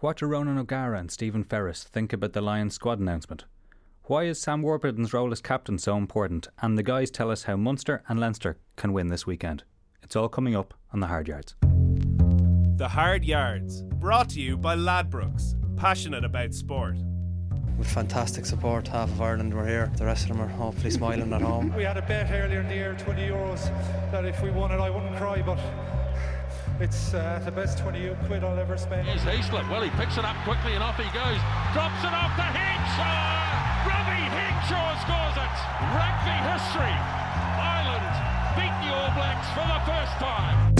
What do Ronan O'Gara and Stephen Ferris think about the Lions squad announcement? Why is Sam Warburton's role as captain so important? And the guys tell us how Munster and Leinster can win this weekend. It's all coming up on the Hard Yards. The Hard Yards, brought to you by Ladbrokes, passionate about sport. With fantastic support, half of Ireland were here. The rest of them are hopefully smiling at home. We had a bet earlier in the year, 20 euros, that if we won it, I wouldn't cry, but it's uh, the best 20 quid I'll ever spend. Here's Heaslip. Well, he picks it up quickly and off he goes. Drops it off to Henshaw. Robbie Henshaw scores it. Rugby history. Ireland beat the All Blacks for the first time.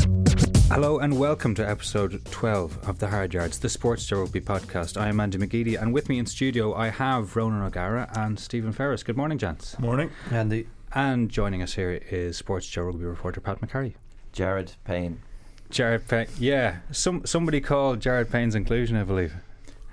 Hello and welcome to episode 12 of The Hard Yards, the SportsJOE Rugby podcast. I am Andy McGeady and with me in studio I have Ronan O'Gara and Stephen Ferris. Good morning, gents. Morning. Andy. And joining us here is SportsJOE Rugby reporter Pat McCarry. Jared Payne. Jared Payne, yeah. Some somebody called Jared Payne's inclusion, I believe.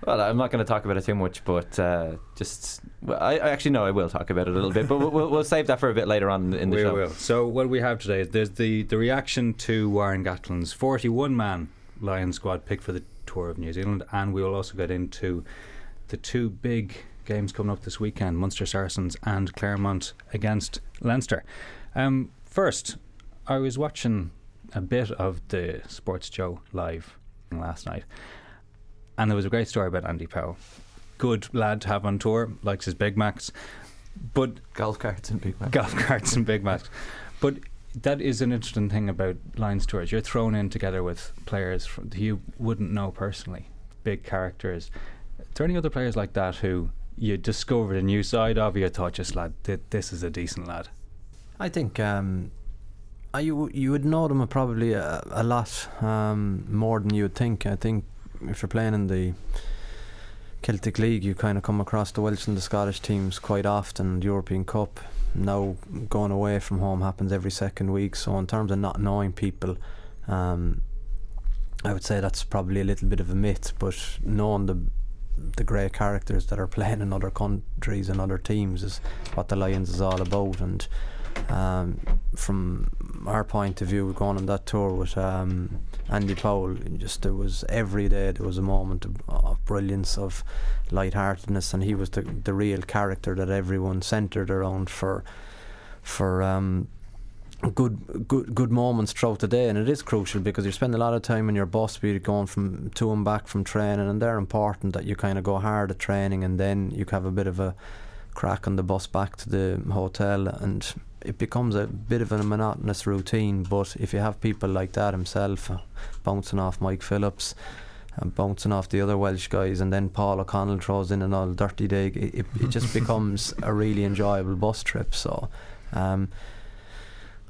Well, I'm not going to talk about it too much, but uh, just well, I, I actually know I will talk about it a little bit, but we'll, we'll save that for a bit later on in the we show. will. So what we have today is there's the the reaction to Warren Gatland's 41 man Lion squad pick for the tour of New Zealand, and we will also get into the two big games coming up this weekend: Munster Saracens and Clermont against Leinster. Um, first, I was watching a bit of the SportsJOE live last night, and there was a great story about Andy Powell. Good lad to have on tour, likes his Big Macs, but Golf carts and big man. golf carts and Big Macs. But that is an interesting thing about Lions tours. You're thrown in together with players from, you wouldn't know personally, big characters. Are there any other players like that who you discovered a new side of? You thought, just lad, th- this is a decent lad. I think um, you you would know them probably a, a lot um, more than you would think. I think if you're playing in the Celtic League, you kind of come across the Welsh and the Scottish teams quite often. The European Cup now going away from home happens every second week. So in terms of not knowing people, um, I would say that's probably a little bit of a myth. But knowing the the great characters that are playing in other countries and other teams is what the Lions is all about. And um, from our point of view, going on that tour with um, Andy Powell, just there was every day there was a moment of, of brilliance, of lightheartedness, and he was the the real character that everyone centred around for for. Um, good good good moments throughout the day and it is crucial because you spend a lot of time in your bus be going from to and back from training and they're important that you kind of go hard at training and then you have a bit of a crack on the bus back to the hotel and it becomes a bit of a monotonous routine but if you have people like that himself uh, bouncing off Mike Phillips and bouncing off the other Welsh guys and then Paul O'Connell throws in an all dirty dig it, it, it just becomes a really enjoyable bus trip. So um,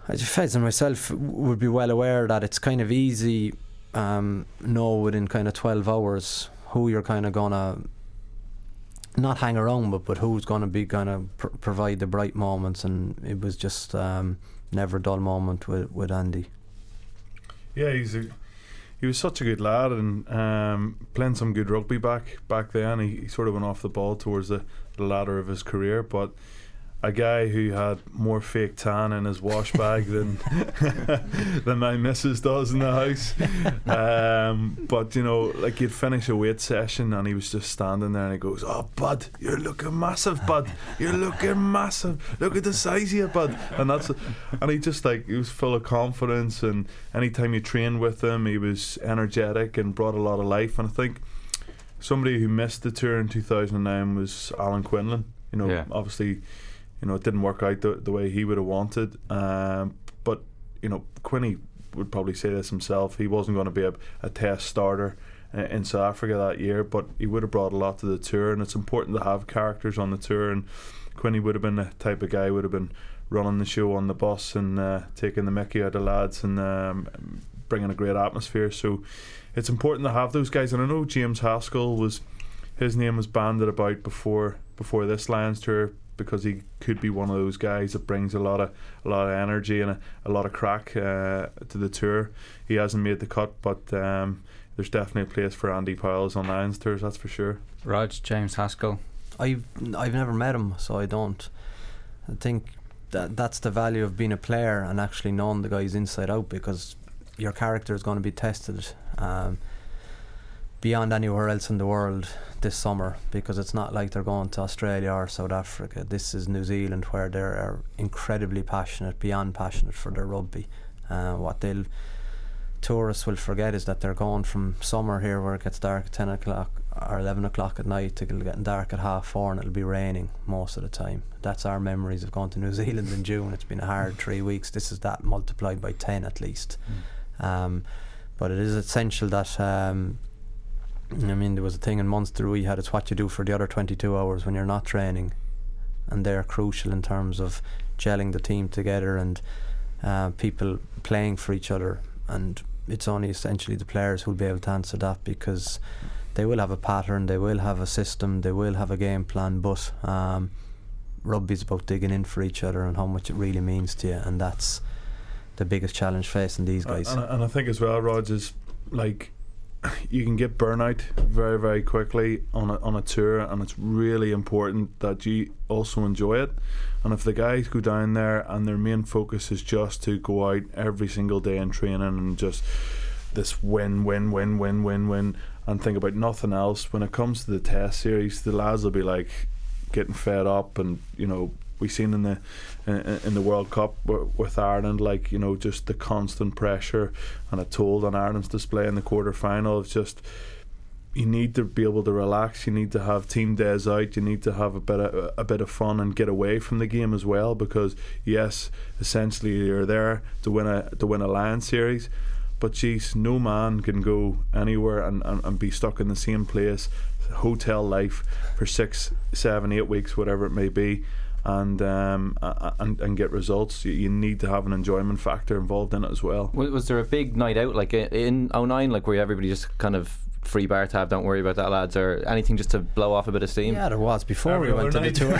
I Fez and myself would be well aware that it's kind of easy um, know within kind of 12 hours who you're kind of gonna not hang around but but who's gonna be gonna pr- provide the bright moments and it was just um, never a dull moment with, with Andy Yeah, he's a, he was such a good lad and um, playing some good rugby back back then. He, he sort of went off the ball towards the, the ladder of his career, but a guy who had more fake tan in his wash bag than than my missus does in the house. Um, but you know, like he'd finish a weight session and he was just standing there and he goes, "Oh, bud, you're looking massive, bud. You're looking massive. Look at the size of you, bud." And that's and he just like he was full of confidence and anytime you trained with him, he was energetic and brought a lot of life. And I think somebody who missed the tour in 2009 was Alan Quinlan. You know, Yeah. obviously you know, it didn't work out the, the way he would have wanted. Um, but you know, Quinny would probably say this himself. He wasn't going to be a, a test starter uh, in South Africa that year, but he would have brought a lot to the tour, and it's important to have characters on the tour. And Quinny would have been the type of guy would have been running the show on the bus and uh, taking the Mickey out of lads and um, bringing a great atmosphere. So it's important to have those guys. And I know James Haskell was his name was banded about before before this Lions tour because he could be one of those guys that brings a lot of a lot of energy and a, a lot of crack uh, to the tour. He hasn't made the cut, but um, there's definitely a place for Andy Powells on Lions tours. That's for sure. Rog, James Haskell. I've I've never met him, so I don't. I think that that's the value of being a player and actually knowing the guys inside out because your character is going to be tested. Um, beyond anywhere else in the world this summer because it's not like they're going to Australia or South Africa. This is New Zealand where they are incredibly passionate, beyond passionate for their rugby. Uh, what they'll tourists will forget is that they're going from summer here where it gets dark at 10 o'clock or 11 o'clock at night to getting dark at half four and it'll be raining most of the time. That's our memories of going to New Zealand in June. It's been a hard three weeks. This is that multiplied by 10 at least. Mm. Um, but it is essential that um, I mean, there was a thing in Munster we had it's what you do for the other 22 hours when you're not training, and they're crucial in terms of gelling the team together and uh, people playing for each other. And it's only essentially the players who'll be able to answer that because they will have a pattern, they will have a system, they will have a game plan. But um, rugby's about digging in for each other and how much it really means to you, and that's the biggest challenge facing these guys. Uh, and, and I think as well, Rog, is like you can get burnout very very quickly on a, on a tour and it's really important that you also enjoy it. And if the guys go down there and their main focus is just to go out every single day in training and just this win win win win win win and think about nothing else when it comes to the test series the lads will be like getting fed up and you know we seen in the in the World Cup with Ireland, like you know, just the constant pressure and a toll on Ireland's display in the quarter final. It's just you need to be able to relax. You need to have team days out. You need to have a bit of a bit of fun and get away from the game as well. Because yes, essentially you're there to win a to win a Lion series, but geez, no man can go anywhere and, and, and be stuck in the same place, hotel life for six, seven, eight weeks, whatever it may be and um, and, and get results. You, you, need to have an enjoyment factor involved in it as well. Was there a big night out like in 09, like where everybody just kind of free bar tab, don't worry about that, lads, or anything just to blow off a bit of steam? Yeah, there was before Every we went to the tour.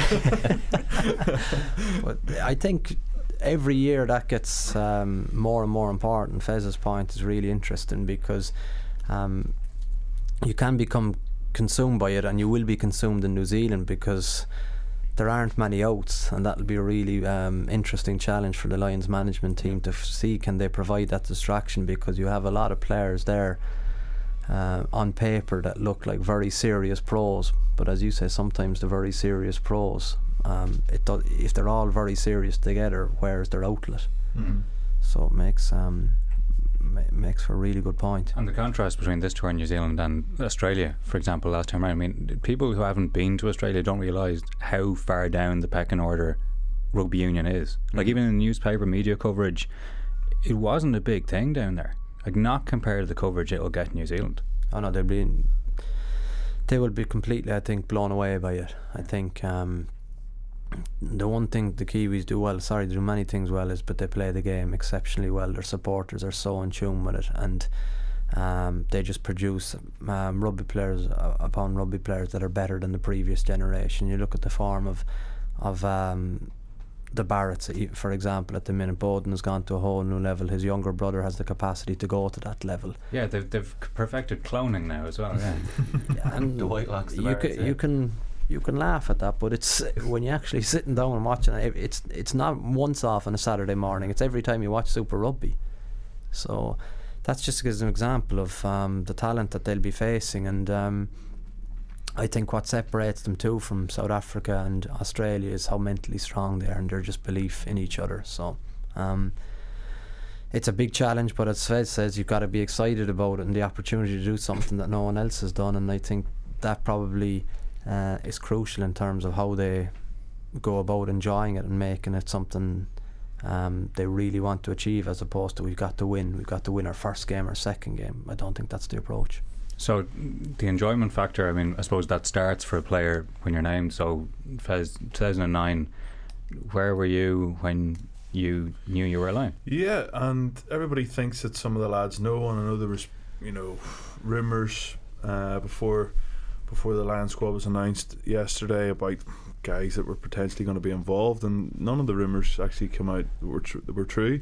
but I think every year that gets um, more and more important. Fez's point is really interesting because um, you can become consumed by it, and you will be consumed in New Zealand because there aren't many outs, and that'll be a really um, interesting challenge for the Lions management team to f- see can they provide that distraction because you have a lot of players there uh, on paper that look like very serious pros, but as you say, sometimes the very serious pros, um, it do- if they're all very serious together, where's their outlet? Mm-hmm. So it makes um, makes for a really good point. And the contrast between this tour in New Zealand and Australia, for example, last time around, I mean, people who haven't been to Australia don't realise how far down the pecking order rugby union is. Mm. Like, even in newspaper media coverage, it wasn't a big thing down there. Like, not compared to the coverage it will get in New Zealand. Oh, no, they'll be. They will be completely, I think, blown away by it. I think um, the one thing the Kiwis do well, sorry, they do many things well, is but they play the game exceptionally well. Their supporters are so in tune with it, and um, they just produce um, rugby players uh, upon rugby players that are better than the previous generation. You look at the form of of um, the Barretts, for example, at the minute, Beauden has gone to a whole new level. His younger brother has the capacity to go to that level. Yeah, they've, they've perfected cloning now as well. Yeah, yeah and the Whitelocks, the you, Barretts, can, yeah. you can you can laugh at that, but it's when you're actually sitting down and watching it. It's it's not once off on a Saturday morning. It's every time you watch Super Rugby. So that's just as an example of um, the talent that they'll be facing, and um, I think what separates them too from South Africa and Australia is how mentally strong they are and their just belief in each other. So. Um, it's a big challenge, but as Fez says, you've got to be excited about it and the opportunity to do something that no one else has done. And I think that probably uh, is crucial in terms of how they go about enjoying it and making it something um, they really want to achieve as opposed to we've got to win, we've got to win our first game or second game. I don't think that's the approach. So the enjoyment factor, I mean, I suppose that starts for a player when you're named. So Fez 2009, where were you when you knew you were a Yeah, and everybody thinks that some of the lads know, and I know there was, you know, rumours uh, before before the Lion squad was announced yesterday about guys that were potentially going to be involved, and none of the rumours actually came out that were, tr- that were true.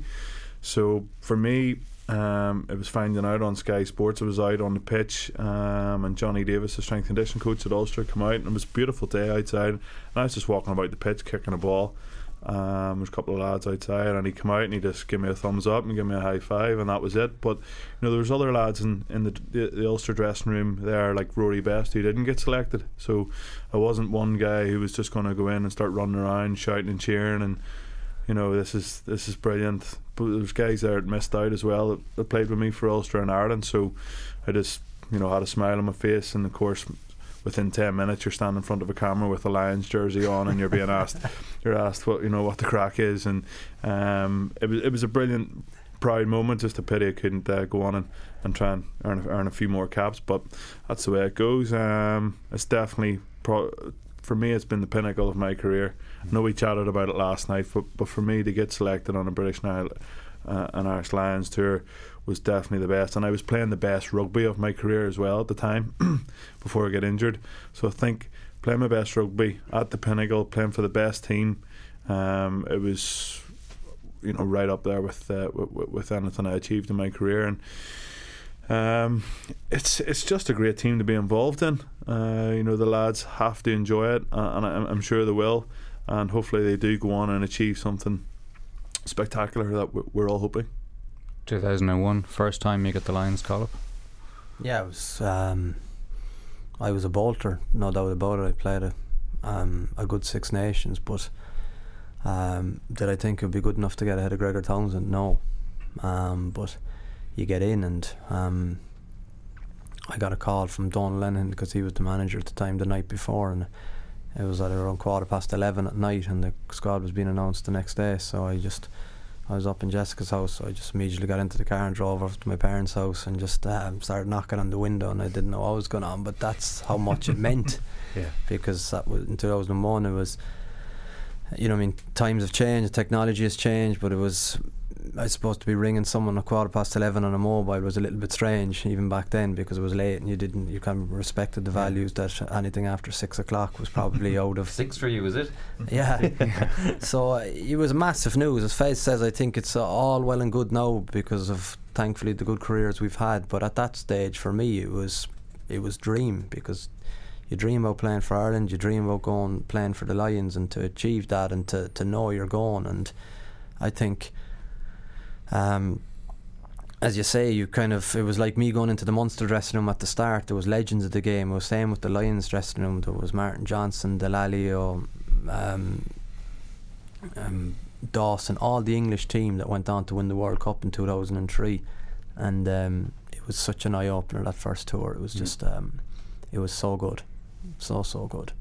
So for me, um, it was finding out on Sky Sports. I was out on the pitch, um, and Johnny Davis, the strength condition coach at Ulster, came out, and it was a beautiful day outside. And I was just walking about the pitch, kicking a ball, Um, there's a couple of lads outside, and he come out and he just give me a thumbs up and give me a high five, and that was it. But you know, there was other lads in, in the, the the Ulster dressing room there, like Rory Best, who didn't get selected. So I wasn't one guy who was just going to go in and start running around shouting and cheering and you know this is this is brilliant. But there's guys there that missed out as well that, that played with me for Ulster and Ireland. So I just you know had a smile on my face, and of course within 10 minutes you're standing in front of a camera with a Lions jersey on and you're being asked you're asked what you know what the crack is. And um, it was it was a brilliant proud moment. Just a pity I couldn't uh, go on and, and try and earn, earn a few more caps but that's the way it goes. Um, it's definitely pro- for me it's been the pinnacle of my career. I know we chatted about it last night but, but for me to get selected on a British Nile uh, an Irish Lions tour was definitely the best. And I was playing the best rugby of my career as well at the time before I got injured. So I think playing my best rugby at the pinnacle, playing for the best team, um, it was you know right up there with, uh, with, with anything I achieved in my career and. Um, it's it's just a great team to be involved in. Uh, you know the lads have to enjoy it, and I'm sure they will. And hopefully they do go on and achieve something spectacular that we're all hoping. 2001, first time you get the Lions call up? Yeah, it was. Um, I was a bolter, no doubt about it. I played a, um, a good Six Nations, but um, did I think it would be good enough to get ahead of Gregor Townsend? No. Um, but you get in, and um, I got a call from Donal Lenihan because he was the manager at the time the night before, and it was at around quarter past 11 at night, and the squad was being announced the next day. So I just I was up in Jessica's house, so I just immediately got into the car and drove off to my parents' house and just um, started knocking on the window. And I didn't know what was going on, but that's how much it meant. Yeah. Because that was in 2001, it was, you know, I mean, times have changed, technology has changed, but it was I supposed to be ringing someone at quarter past eleven on a mobile was a little bit strange even back then because it was late and you didn't you kind of respected the values that anything after six o'clock was probably out of six for you, was it? Yeah. so uh, it was massive news. As Fez says, I think it's uh, all well and good now because of thankfully the good careers we've had. But at that stage, for me, it was it was dream because you dream about playing for Ireland, you dream about going playing for the Lions, and to achieve that and to to know you're going and I think um, as you say, you kind of it was like me going into the Munster dressing room at the start. There was legends of the game. It was same with the Lions dressing room. There was Martin Johnson, Dallaglio, um, um, Dawson, all the English team that went on to win the World Cup in 2003, and um, it was such an eye opener that first tour. It was mm. just, um, it was so good, so so good.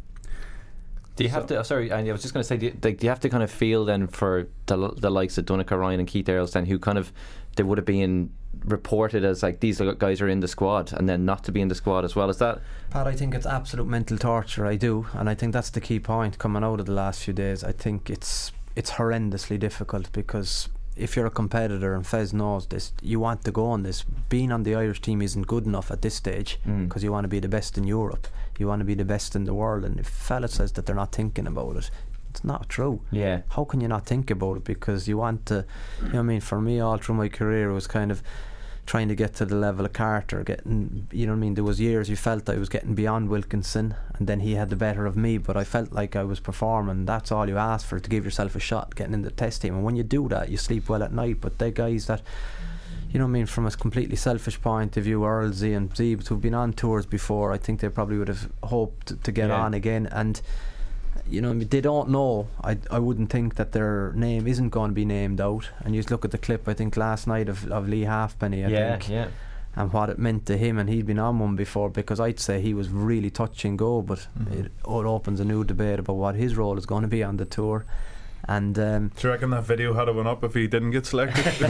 Do you have to? Oh, sorry, I was just going to say, do you, do you, have to kind of feel then for the, the likes of Donncha Ryan and Keith Earls then, who kind of they would have been reported as like these guys are in the squad, and then not to be in the squad as well as that. Pat, I think it's absolute mental torture. I do, and I think that's the key point coming out of the last few days. I think it's it's horrendously difficult because if you're a competitor and Fez knows this, you want to go on this. Being on the Irish team isn't good enough at this stage because mm. you want to be the best in Europe, you want to be the best in the world. And if fella says that they're not thinking about it, it's not true. Yeah. How can you not think about it? Because you want to, you know, I mean, for me, all through my career, it was kind of trying to get to the level of Carter, getting, you know what I mean? There was years you felt I was getting beyond Wilkinson, and then he had the better of me, but I felt like I was performing. That's all you ask for to give yourself a shot, getting in the test team. And when you do that, you sleep well at night. But they guys that, you know I mean, from a completely selfish point of view, Earlsy and Zeebs who've been on tours before, I think they probably would have hoped to get yeah. on again. And you know, they don't know. I I wouldn't think that their name isn't going to be named out. And you just look at the clip. I think last night of, of Lee Halfpenny. I yeah, think, yeah. And what it meant to him, and he'd been on one before because I'd say he was really touch and go. But mm-hmm. it, it opens a new debate about what his role is going to be on the tour. And um, do you reckon that video had went up if he didn't get selected?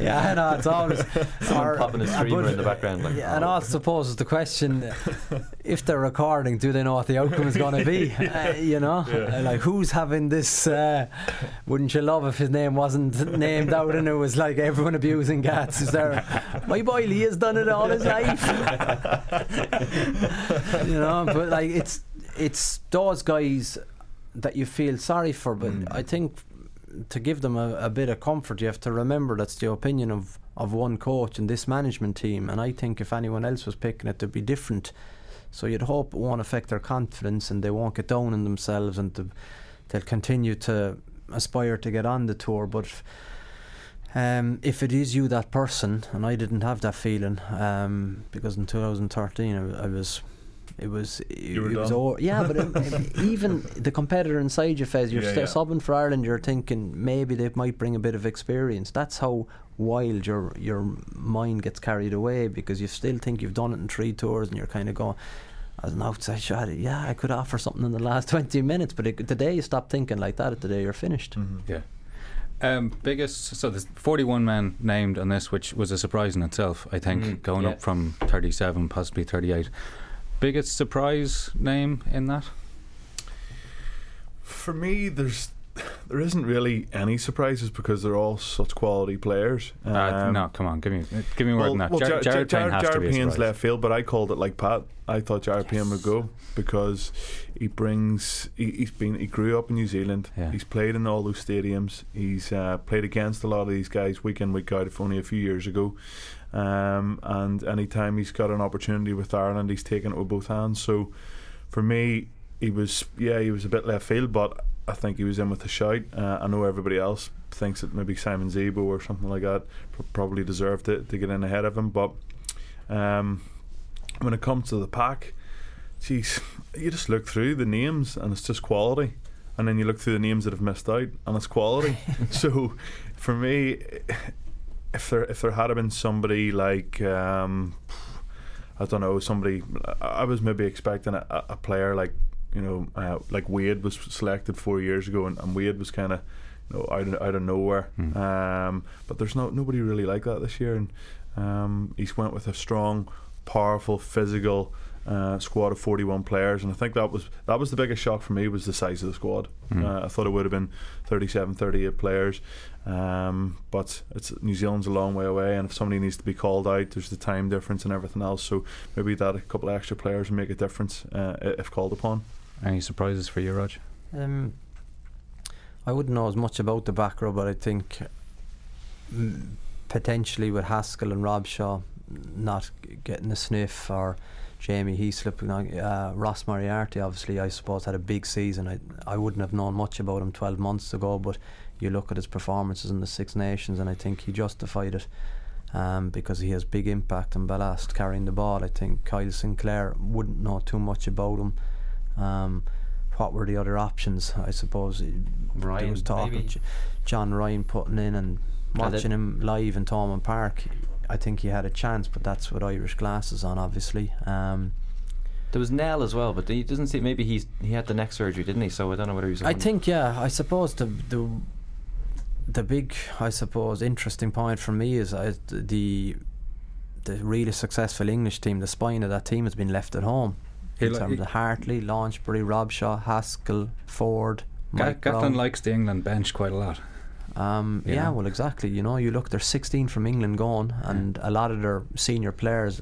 yeah, I know it's always someone popping a streamer in the background. Like, yeah, oh. and I suppose the question: if they're recording, do they know what the outcome is going to be? Uh, you know, yeah. uh, like who's having this? Uh, wouldn't you love if his name wasn't named out and it was like everyone abusing cats? Is there? My boy Lee has done it all his life. you know, but like it's it's those guys that you feel sorry for. But mm. I think to give them a, a, bit of comfort, you have to remember that's the opinion of, of one coach and this management team. And I think if anyone else was picking it, there'd be different So you'd hope it won't affect their confidence and they won't get down on themselves and to, they'll continue to aspire to get on the tour. But um, if it is you, that person, and I didn't have that feeling um, because in 2013 I, I was. It was, it, were it was done. all, yeah, but um, um, even the competitor inside you, Fez, you're Yeah, still yeah. subbing for Ireland. You're thinking maybe they might bring a bit of experience. That's how wild your your mind gets carried away because you still think you've done it in three tours, and you're kind of going, as an outside shot, yeah, I could offer something in the last 20 minutes, but it, the day you stop thinking like that, the day you're finished. Mhm. Yeah. Um, biggest so there's 41 men named on this, which was a surprise in itself. I think Mm, going yeah. up from 37, possibly 38. Biggest surprise name in that? For me, there's there isn't really any surprises because they're all such quality players. uh, Um, no, come on, give me give me more well, than that. well, Jar- Jar- Jared Jar- Payne has to be Payne's left field, but I called it like Pat. I thought Jared Payne would go because he brings. He, he's been. He grew up in New Zealand. Yeah. He's played in all those stadiums. He's uh, played against a lot of these guys week in week out. If only a few years ago. Um, and anytime he's got an opportunity with Ireland, he's taken it with both hands. So, for me, he was yeah he was a bit left field, but I think he was in with a shout. Uh, I know everybody else thinks that maybe Simon Zebo or something like that probably deserved it to get in ahead of him, but um, when it comes to the pack, geez, you just look through the names and it's just quality. And then you look through the names that have missed out and it's quality. so for me, if there if there had been somebody like um, I don't know somebody I was maybe expecting a, a player like you know uh, like Wade was selected four years ago and, and Wade was kind of you know out of, out of nowhere. Hmm. um, but there's no nobody really like that this year. And um, he's went with a strong powerful physical uh, squad of 41 players. And I think that was that was the biggest shock for me was the size of the squad. Hmm. uh, I thought it would have been 37 38 players um, but it's New Zealand's a long way away and if somebody needs to be called out there's the time difference and everything else so maybe that a couple of extra players make a difference uh, if called upon Any surprises for you, Rog? Um, I wouldn't know as much about the back row, but I think mm, potentially with Haskell and Robshaw not getting a sniff or Jamie Heaslip, you know, uh, Ross Moriarty obviously I suppose had a big season. I I wouldn't have known much about him 12 months ago, but you look at his performances in the Six Nations and I think he justified it. Um, because he has big impact and ballast carrying the ball. I think Kyle Sinckler wouldn't know too much about him. Um, what were the other options? I suppose it- there was talk maybe? of John Ryan putting in and watching him live in Thomond Park. I think he had a chance, but that's with Irish glasses on, obviously. Um, There was Nell as well, but he doesn't see. Maybe he's he had the neck surgery, didn't he? So I don't know whether he's. I think, yeah, I suppose the the the big, I suppose, interesting point for me is uh, the the really successful English team. The spine of that team has been left at home. In li- terms he- of Hartley, Launchbury, Robshaw, Haskell, Ford, Mike Gatland likes the England bench quite a lot. Um, Yeah. yeah. well, exactly. You know, you look, there's 16 from England gone, and a lot of their senior players,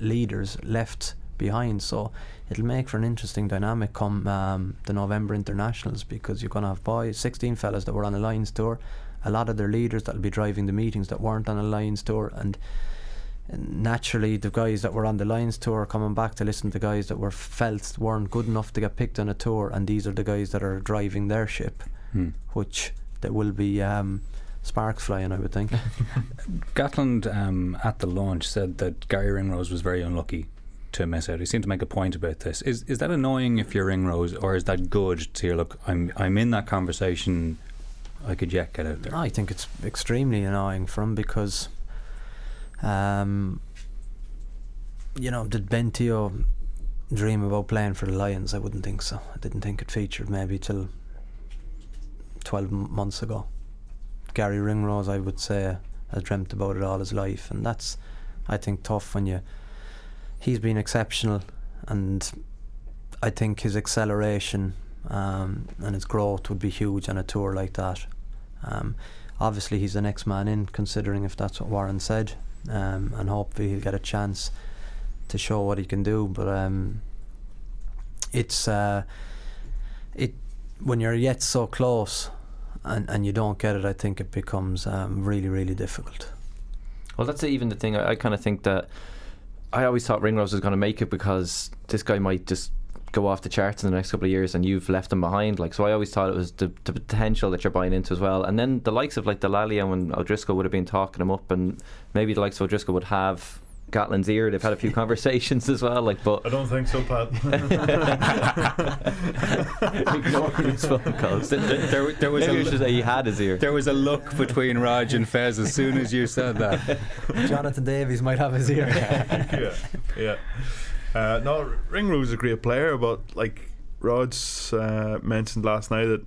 leaders, left behind. So it'll make for an interesting dynamic come um, the November internationals because you're going to have boys, 16 fellas that were on the Lions tour, a lot of their leaders that'll be driving the meetings that weren't on the Lions tour, and and naturally the guys that were on the Lions tour are coming back to listen to guys that were felt weren't good enough to get picked on a tour, and these are the guys that are driving their ship Hmm. which there will be um, sparks flying, I would think. Gatland um, at the launch said that Garry Ringrose was very unlucky to miss out. He seemed to make a point about this. Is is that annoying if you're Ringrose, or is that good to hear? Look, I'm I'm in that conversation. I could yet get out there. I think it's extremely annoying for him because, um, you know, did Ben Teo dream about playing for the Lions? I wouldn't think so. I didn't think it featured maybe till 12 m- months ago. Garry Ringrose, I would say, has dreamt about it all his life, and that's, I think, tough when you. He's been exceptional, and I think his acceleration um, and his growth would be huge on a tour like that. Um, obviously, he's the next man in, considering if that's what Warren said, um, and hopefully he'll get a chance to show what he can do. But um, it's uh, it when you're yet so close and, and you don't get it. I think it becomes um, really really difficult. Well, that's even the thing. I, I kind of think that I always thought Ringrose was going to make it because this guy might just go off the charts in the next couple of years and you've left him behind like so I always thought it was the, the potential that you're buying into as well. And then the likes of like Dallaglio and O'Driscoll would have been talking him up and maybe the likes of O'Driscoll would have Gatland's ear. They've had a few conversations as well. Like, but I don't think so, Pat. Ignoring his phone calls. There, there, there was Maybe a, we say he had his ear. there was a look between Rog and Fez as soon as you said that. Jonathan Davies might have his ear. yeah, yeah. Uh, no, Ringrose is a great player, but like Rog's uh, mentioned last night that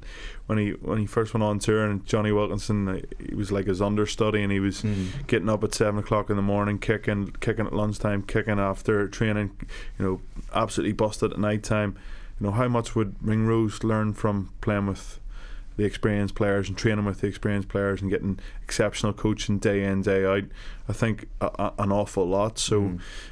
when he when he first went on tour and Jonny Wilkinson uh, he was like his understudy and he was Hmm. getting up at seven o'clock in the morning kicking kicking at lunchtime kicking after training you know absolutely busted at night time you know how much would Ringrose learn from playing with the experienced players and training with the experienced players and getting exceptional coaching day in day out I think a, a, an awful lot so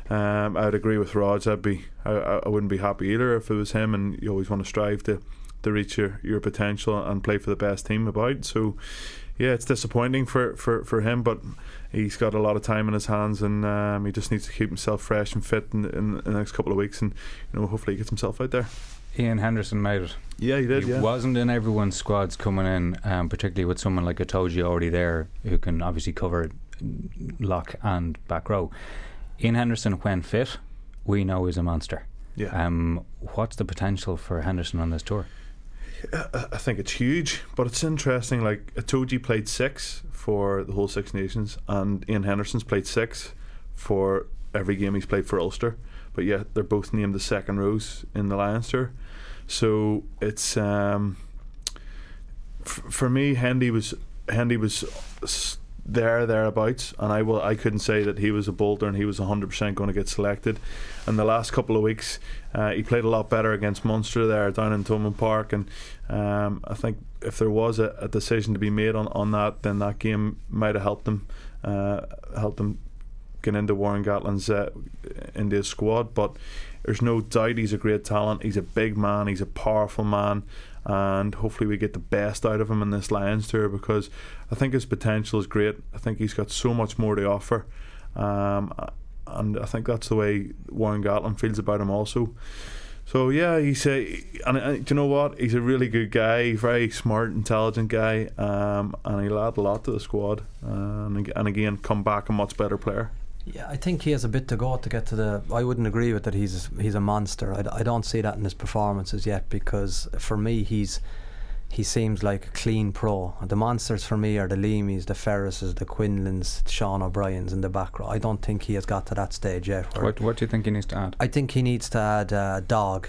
Mm. um, I'd agree with Rog I'd be I, I I wouldn't be happy either if it was him and you always want to strive to to reach your, your potential and play for the best team about so yeah it's disappointing for, for, for him but he's got a lot of time in his hands and um, he just needs to keep himself fresh and fit in, in, in the next couple of weeks and you know hopefully he gets himself out there Iain Henderson made it. yeah he did he yeah wasn't in everyone's squads coming in, um, particularly with someone like Itoje already there, who can obviously cover lock and back row. Iain Henderson, when fit, we know is a monster. yeah Um, what's the potential for Henderson on this tour? I think it's huge, but it's interesting. Like Itoje played six for the whole Six Nations, and Iain Henderson's played six for every game he's played for Ulster. But yet they're both named the second rows in the Lions tour. So it's um, f- for me. Hendy was Hendy was there thereabouts, and I will. I couldn't say that he was a bolter and he was hundred percent going to get selected. And the last couple of weeks, uh, he played a lot better against Munster there down in Thomond Park, and um, I think if there was a, a decision to be made on, on that, then that game might have helped him, uh, helped him get into Warren Gatland's uh, into his squad. But there's no doubt he's a great talent. He's a big man. He's a powerful man. And hopefully we get the best out of him in this Lions tour because I think his potential is great. I think he's got so much more to offer, um, and I think that's the way Warren Gatland feels about him also. So yeah, he's a and, and do you know what? He's a really good guy, very smart, intelligent guy, um, and he'll add a lot to the squad. Um, and, and again, come back a much better player. Yeah, I think he has a bit to go to get to the. I wouldn't agree with that. He's he's a monster. I, I don't see that in his performances yet because for me he's he seems like a clean pro. The monsters for me are the Leamys, the Ferrises, the Quinlans, Sean O'Briens in the back row. I don't think he has got to that stage yet. What, what do you think he needs to add? I think he needs to add uh, dog,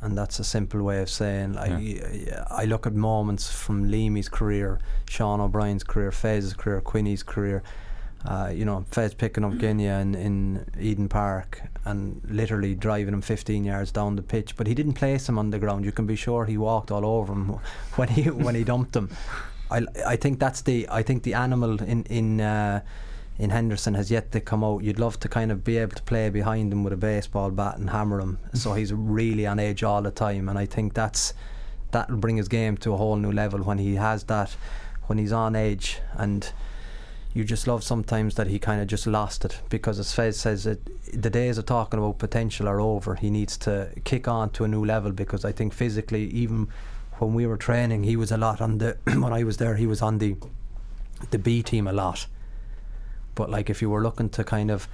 and that's a simple way of saying. Yeah. I look at moments from Leamy's career, Sean O'Brien's career, Fez's career, Quinny's career. Uh, you know, Fez picking up Genia in, in Eden Park and literally driving him 15 yards down the pitch, but he didn't place him on the ground. You can be sure he walked all over him when he when he dumped him. I, I think that's the I think the animal in in uh, in Henderson has yet to come out. You'd love to kind of be able to play behind him with a baseball bat and hammer him, so he's really on edge all the time. And I think that's that'll bring his game to a whole new level when he has that, when he's on edge. And you just love sometimes that he kind of just lost it because, as Fez says, it, the days of talking about potential are over. He needs to kick on to a new level because I think physically, even when we were training, he was a lot on the. when I was there, he was on the the B team a lot. But like if you were looking to kind of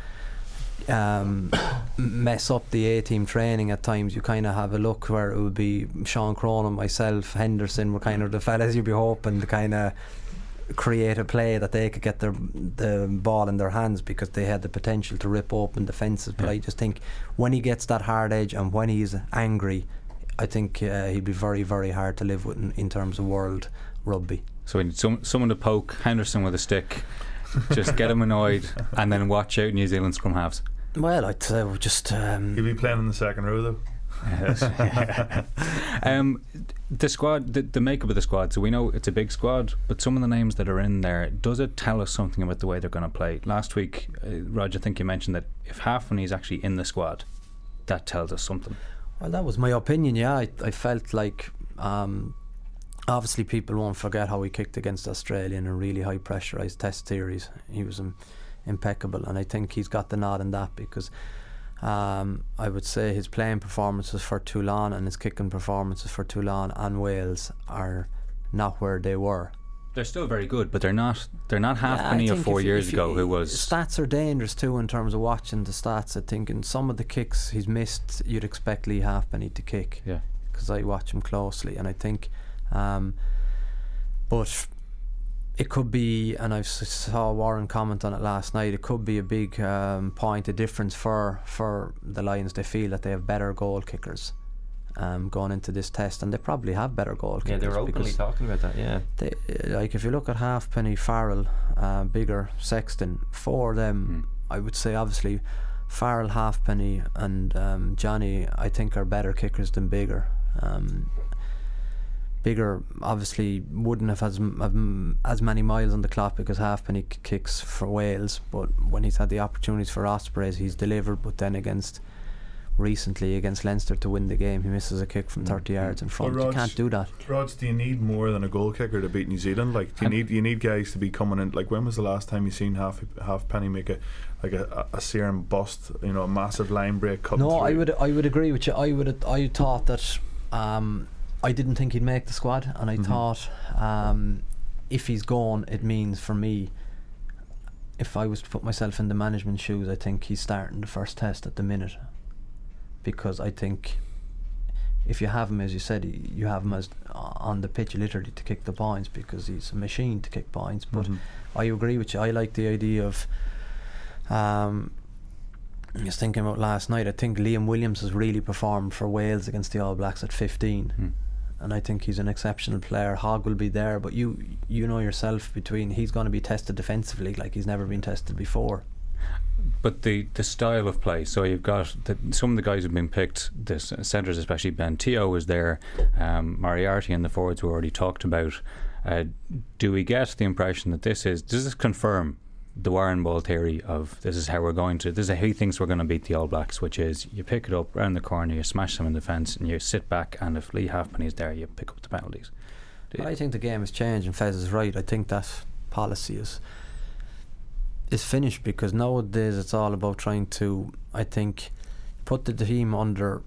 um, mess up the A team training at times, you kind of have a look where it would be Sean Cronin, myself, Henderson were kind of the fellas you'd be hoping to kind of create a play that they could get their the ball in their hands because they had the potential to rip open defences. But Yeah. I just think when he gets that hard edge and when he's angry, I think uh, he'd be very very hard to live with in, in terms of world rugby. So we need some, someone to poke Henderson with a stick, just get him annoyed, and then watch out New Zealand scrum halves. Well, I'd say we just um, He'll be playing in the second row though. um, the squad, the, the makeup of the squad. So we know it's a big squad, but some of the names that are in there, does it tell us something about the way they're going to play? Last week, uh, Roger, I think you mentioned that if Halfpenny is actually in the squad, that tells us something. Well, that was my opinion. Yeah, I, I felt like um, obviously people won't forget how he kicked against Australia in a really high pressurized test series. He was um, impeccable, and I think he's got the nod in that because um, I would say his playing performances for Toulon and his kicking performances for Toulon and Wales are not where they were. They're still very good, but they're not. They're not half Yeah, of four if years if you- ago, who was. stats are dangerous too in terms of watching the stats. I think in some of the kicks he's missed, you'd expect Lee Halfpenny to kick. Yeah. because I watch him closely, and I think, um, but it could be, and I saw Warren comment on it last night. It could be a big um, point of difference for for the Lions. They feel that they have better goal kickers. Um, going into this test, and they probably have better goal kickers. Yeah, they were openly talking about that. Yeah, they, like if you look at Halfpenny, Farrell, uh, Biggar, Sexton, four of them, I would say obviously Farrell, Halfpenny, and um, Johnny, I think are better kickers than Biggar. Um, Biggar obviously wouldn't have as m- have m- as many miles on the clock because Halfpenny k- kicks for Wales, but when he's had the opportunities for Ospreys, he's delivered. But then against recently against Leinster to win the game, he misses a kick from 30 yards in front. You can't do that. Rog, do you need more than a goal kicker to beat New Zealand? Like, do you And- need you need guys to be coming in? Like, when was the last time you seen half half penny make a like a, a serum bust? You know, a massive line break. cutting No, I would I would agree with you. I would I thought that um, I didn't think he'd make the squad, and I Mhm. thought um, if he's gone, it means for me. If I was to put myself in the management shoes, I think he's starting the first test at the minute, because I think if you have him, as you said, you have him as on the pitch literally to kick the points because he's a machine to kick points. But Mhm. I agree with you. I like the idea of. Um, I was thinking about last night. I think Liam Williams has really performed for Wales against the All Blacks at 15, Hmm. And I think he's an exceptional player. Hogg will be there, but you you know yourself between he's going to be tested defensively like he's never been tested before. But the, the style of play. So you've got the, some of the guys who've been picked. The centres, especially Ben Teo, was there. Um, Moriarty and the forwards we already talked about. Uh, do we get the impression that this is does this confirm the Warrenball theory of this is how we're going to this is how he thinks we're going to beat the All Blacks, which is you pick it up round the corner, you smash them in the fence, and you sit back, and if Lee Halfpenny is there, you pick up the penalties. I think the game has changed, and Fez is right. I think that policy is is finished because nowadays it's all about trying to, I think, put the team under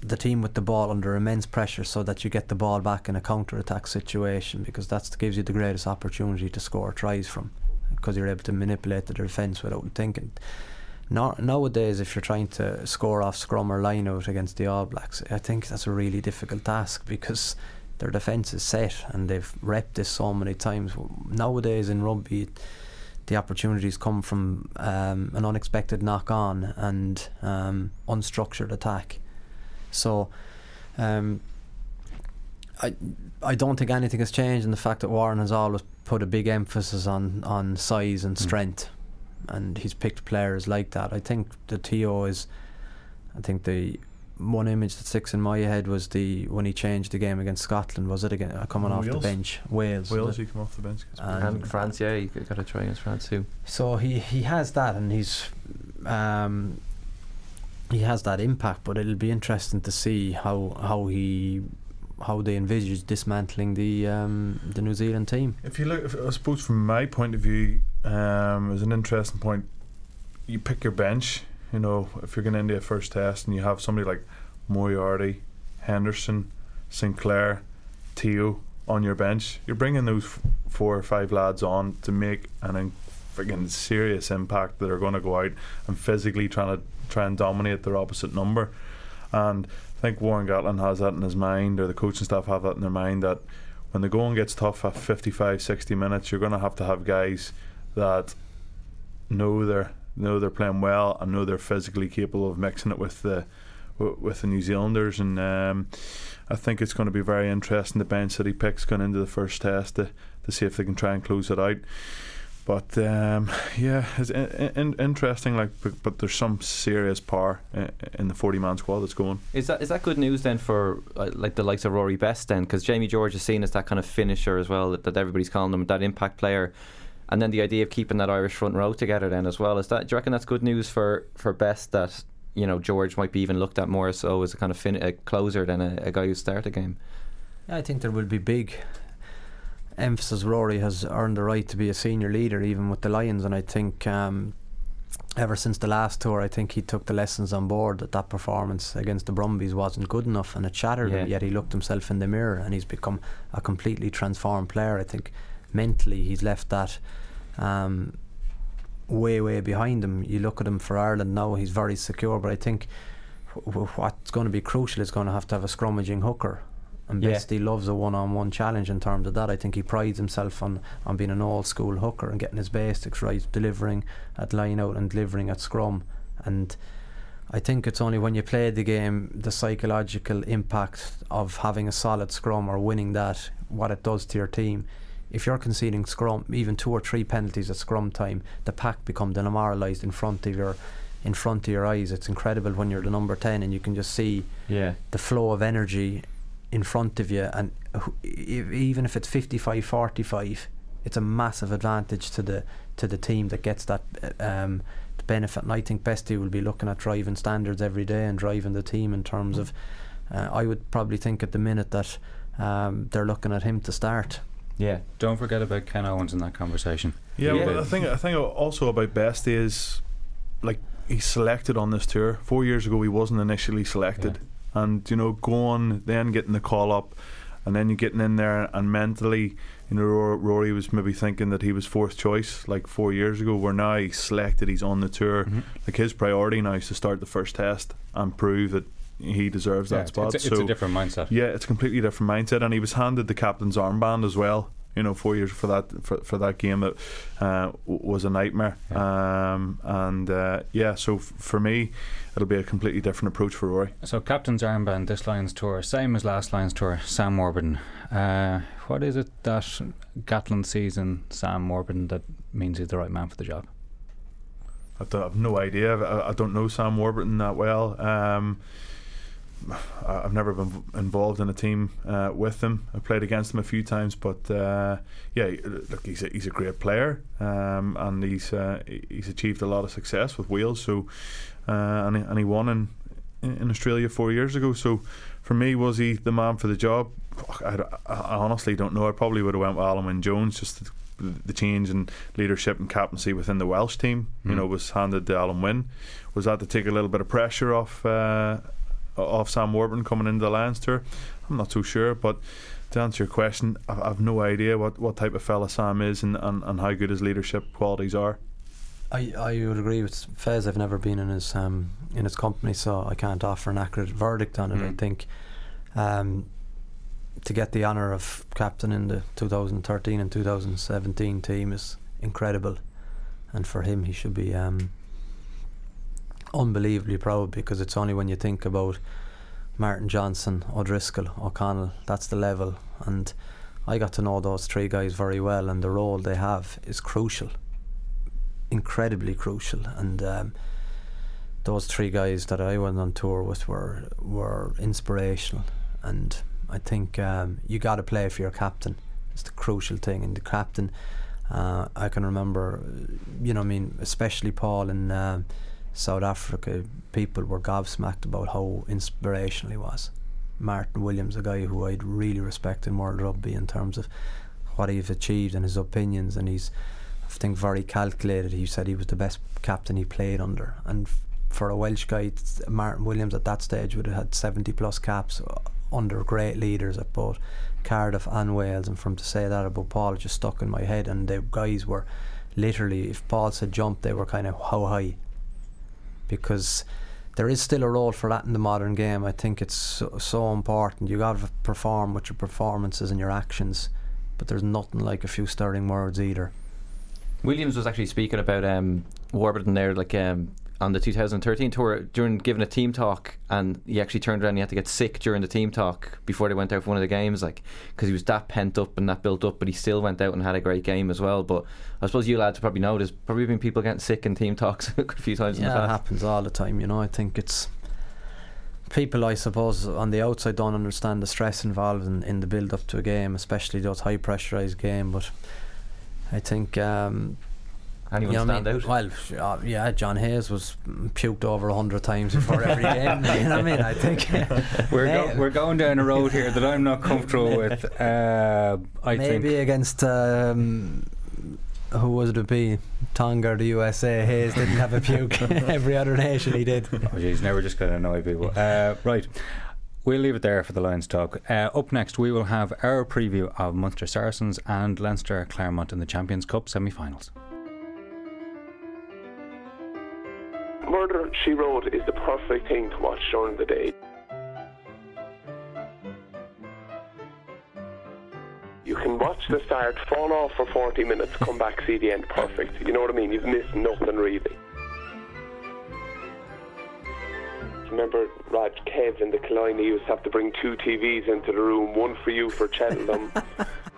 the team with the ball under immense pressure so that you get the ball back in a counter attack situation because that gives you the greatest opportunity to score tries from because you're able to manipulate the defence without thinking. Now, nowadays, if you're trying to score off scrum or line out against the All Blacks, I think that's a really difficult task because their defence is set and they've repped this so many times. Nowadays in rugby, the opportunities come from um, an unexpected knock on and um, unstructured attack. So, um, I I don't think anything has changed in the fact that Warren has always put a big emphasis on on size and Mm. strength, and he's picked players like that. I think the Teo is, I think the one image that sticks in my head was the when he changed the game against Scotland. Was it again uh, coming off the bench? Wales. Wales, it? you come off the bench. And- and France. Yeah, you got to try against France too. So he he has that, and he's um, he has that impact. But it'll be interesting to see how how he how they envisage dismantling the um, the New Zealand team. If you look, if, I suppose from my point of view, um, it's an interesting point. You pick your bench. You know, if you're going into a first test and you have somebody like Moriarty, Henderson, Sinclair, Teo on your bench, you're bringing those f- four or five lads on to make an in- friggin' serious impact that are going to go out and physically trying to try and dominate their opposite number. And think Warren Gatland has that in his mind, or the coaching staff have that in their mind that when the going gets tough at 55, 60 minutes, you're going to have to have guys that know they're know they're playing well and know they're physically capable of mixing it with the with the New Zealanders. And um, I think it's going to be very interesting the bench that he picks going into the first test to, to see if they can try and close it out. But um, yeah, it's in, in, interesting. Like, but, but there's some serious power in, in the 40 man squad that's going. Is that is that good news then for uh, like the likes of Rory Best then? Because Jamie George is seen as that kind of finisher as well that, that everybody's calling him that impact player, and then the idea of keeping that Irish front row together then as well. Is that do you reckon that's good news for for Best that you know George might be even looked at more so as a kind of fin- a closer than a, a guy who start a game? Yeah, I think there will be big. Emphasis Rory has earned the right to be a senior leader, even with the Lions, and I think. Um, ever since the last tour, I think he took the lessons on board that that performance against the Brumbies wasn't good enough and it shattered Yeah. him. Yet he looked himself in the mirror and he's become a completely transformed player. I think mentally he's left that um, way, way behind him. You look at him for Ireland now, he's very secure, but I think w- w- what's going to be crucial is going to have to have a scrummaging hooker. And Yeah. Bestie loves a one-on-one challenge in terms of that. I think he prides himself on, on being an old-school hooker and getting his basics right, delivering at line out and delivering at scrum. And I think it's only when you play the game, the psychological impact of having a solid scrum or winning that, what it does to your team. If you're conceding scrum, even two or three penalties at scrum time, the pack become demoralised in front of your, in front of your eyes. It's incredible when you're the number ten and you can just see Yeah. the flow of energy in front of you and even if it's 55 45 it's a massive advantage to the to the team that gets that uh, um, benefit and I think Bestie will be looking at driving standards every day and driving the team in terms of uh, I would probably think at the minute that um, they're looking at him to start Yeah. Don't forget about Ken Owens in that conversation. Yeah, Yeah. Well, I think I think also about Bestie is like he's selected on this tour. Four years ago, he wasn't initially selected, and you know, going then getting the call up, and then you're getting in there and mentally, you know, Rory was maybe thinking that he was fourth choice like four years ago. Where now he's selected, he's on the tour. Mhm. Like his priority now is to start the first test and prove that he deserves Yeah, that spot. it's, a, it's so a different mindset. yeah, it's a completely different mindset, and he was handed the captain's armband as well. You know, four years for that for, for that game that uh, was a nightmare. Um, and uh, yeah, so f- for me, it'll be a completely different approach for Rory. So captain's armband this Lions tour, same as last Lions tour. Sam Warburton. Uh, what is it that Gatland sees in Sam Warburton that means he's the right man for the job? I I've no idea. I, I don't know Sam Warburton that well. Um, I've never been involved in a team uh, with him. I played against him a few times, but uh, yeah, look, he's a, he's a great player, um, and he's uh, he's achieved a lot of success with Wales. So, uh, and he, and he won in in Australia four years ago. So, for me, was he the man for the job? I, I- I honestly don't know. I probably would have went with Alun Wyn Jones just. To, the change in leadership and captaincy within the Welsh team, you Mm. know, was handed to Alan Wynne. Was that to take a little bit of pressure off uh, off Sam Warburton coming into the Lions tour? I'm not too sure, but to answer your question, I've, I've no idea what, what type of fella Sam is and, and, and how good his leadership qualities are. I, I would agree with Fez. I've never been in his um, in his company, so I can't offer an accurate verdict on it. I Mm. think um, to get the honour of captain in the 2013 and 2017 team is incredible, and for him, he should be um, unbelievably proud because it's only when you think about Martin Johnson, O'Driscoll, O'Connell, that's the level, and I got to know those three guys very well, and the role they have is crucial incredibly crucial. And um, those three guys that I went on tour with were were inspirational. And I think um, you got to play for your captain. It's the crucial thing. And the captain, uh, I can remember, you know, I mean, especially Paul and. um South Africa, people were gobsmacked about how inspirational he was. Martyn Williams, a guy who I'd really respect in world rugby in terms of what he's achieved and his opinions, and he's I think very calculated. He said he was the best captain he played under, and f- for a Welsh guy, Martyn Williams at that stage would have had seventy plus caps uh, under great leaders at both Cardiff and Wales. And from to say that about Paul, just stuck in my head. And the guys were literally, if Paul said jump, they were kind of how high, because there is still a role for that in the modern game. I think it's so, so important. You got to perform with your performances and your actions, but there's nothing like a few stirring words either. Williams was actually speaking about um, Warburton there, like um, on the 2013 tour during giving a team talk, and he actually turned around. He had to get sick during the team talk before they went out for one of the games, like because he was that pent up and that built up. But he still went out and had a great game as well. But I suppose you lads probably know there's probably been people getting sick in team talks a few times in Yeah, it happens all the time. You know, I think it's people. I suppose on the outside don't understand the stress involved in, in the build up to a game, especially those high pressurized game. But I think um, Anyone You know what I stand mean? out? Well, uh, yeah, John Hayes was puked over a hundred times before every game. You know what I mean? I think We're, go- we're going down a road here that I'm not comfortable with. Uh, I think maybe think against um, who was it? To be Tonga or the USA? Hayes didn't have a puke. every other nation he did. Oh, jeez, now we're just going to annoy people. Uh, right. We'll leave it there for the Lions talk. Uh, up next, we will have our preview of Munster Saracens and Leinster Clermont in the Champions Cup semi finals. Murder, She Wrote is the perfect thing to watch during the day. You can watch the start, fall off for 40 minutes, come back, see the end perfect. You know what I mean? You've missed nothing really. Remember, Raj, Kev in the Killiney used to have to bring two TVs into the room, one for you for Cheltenham.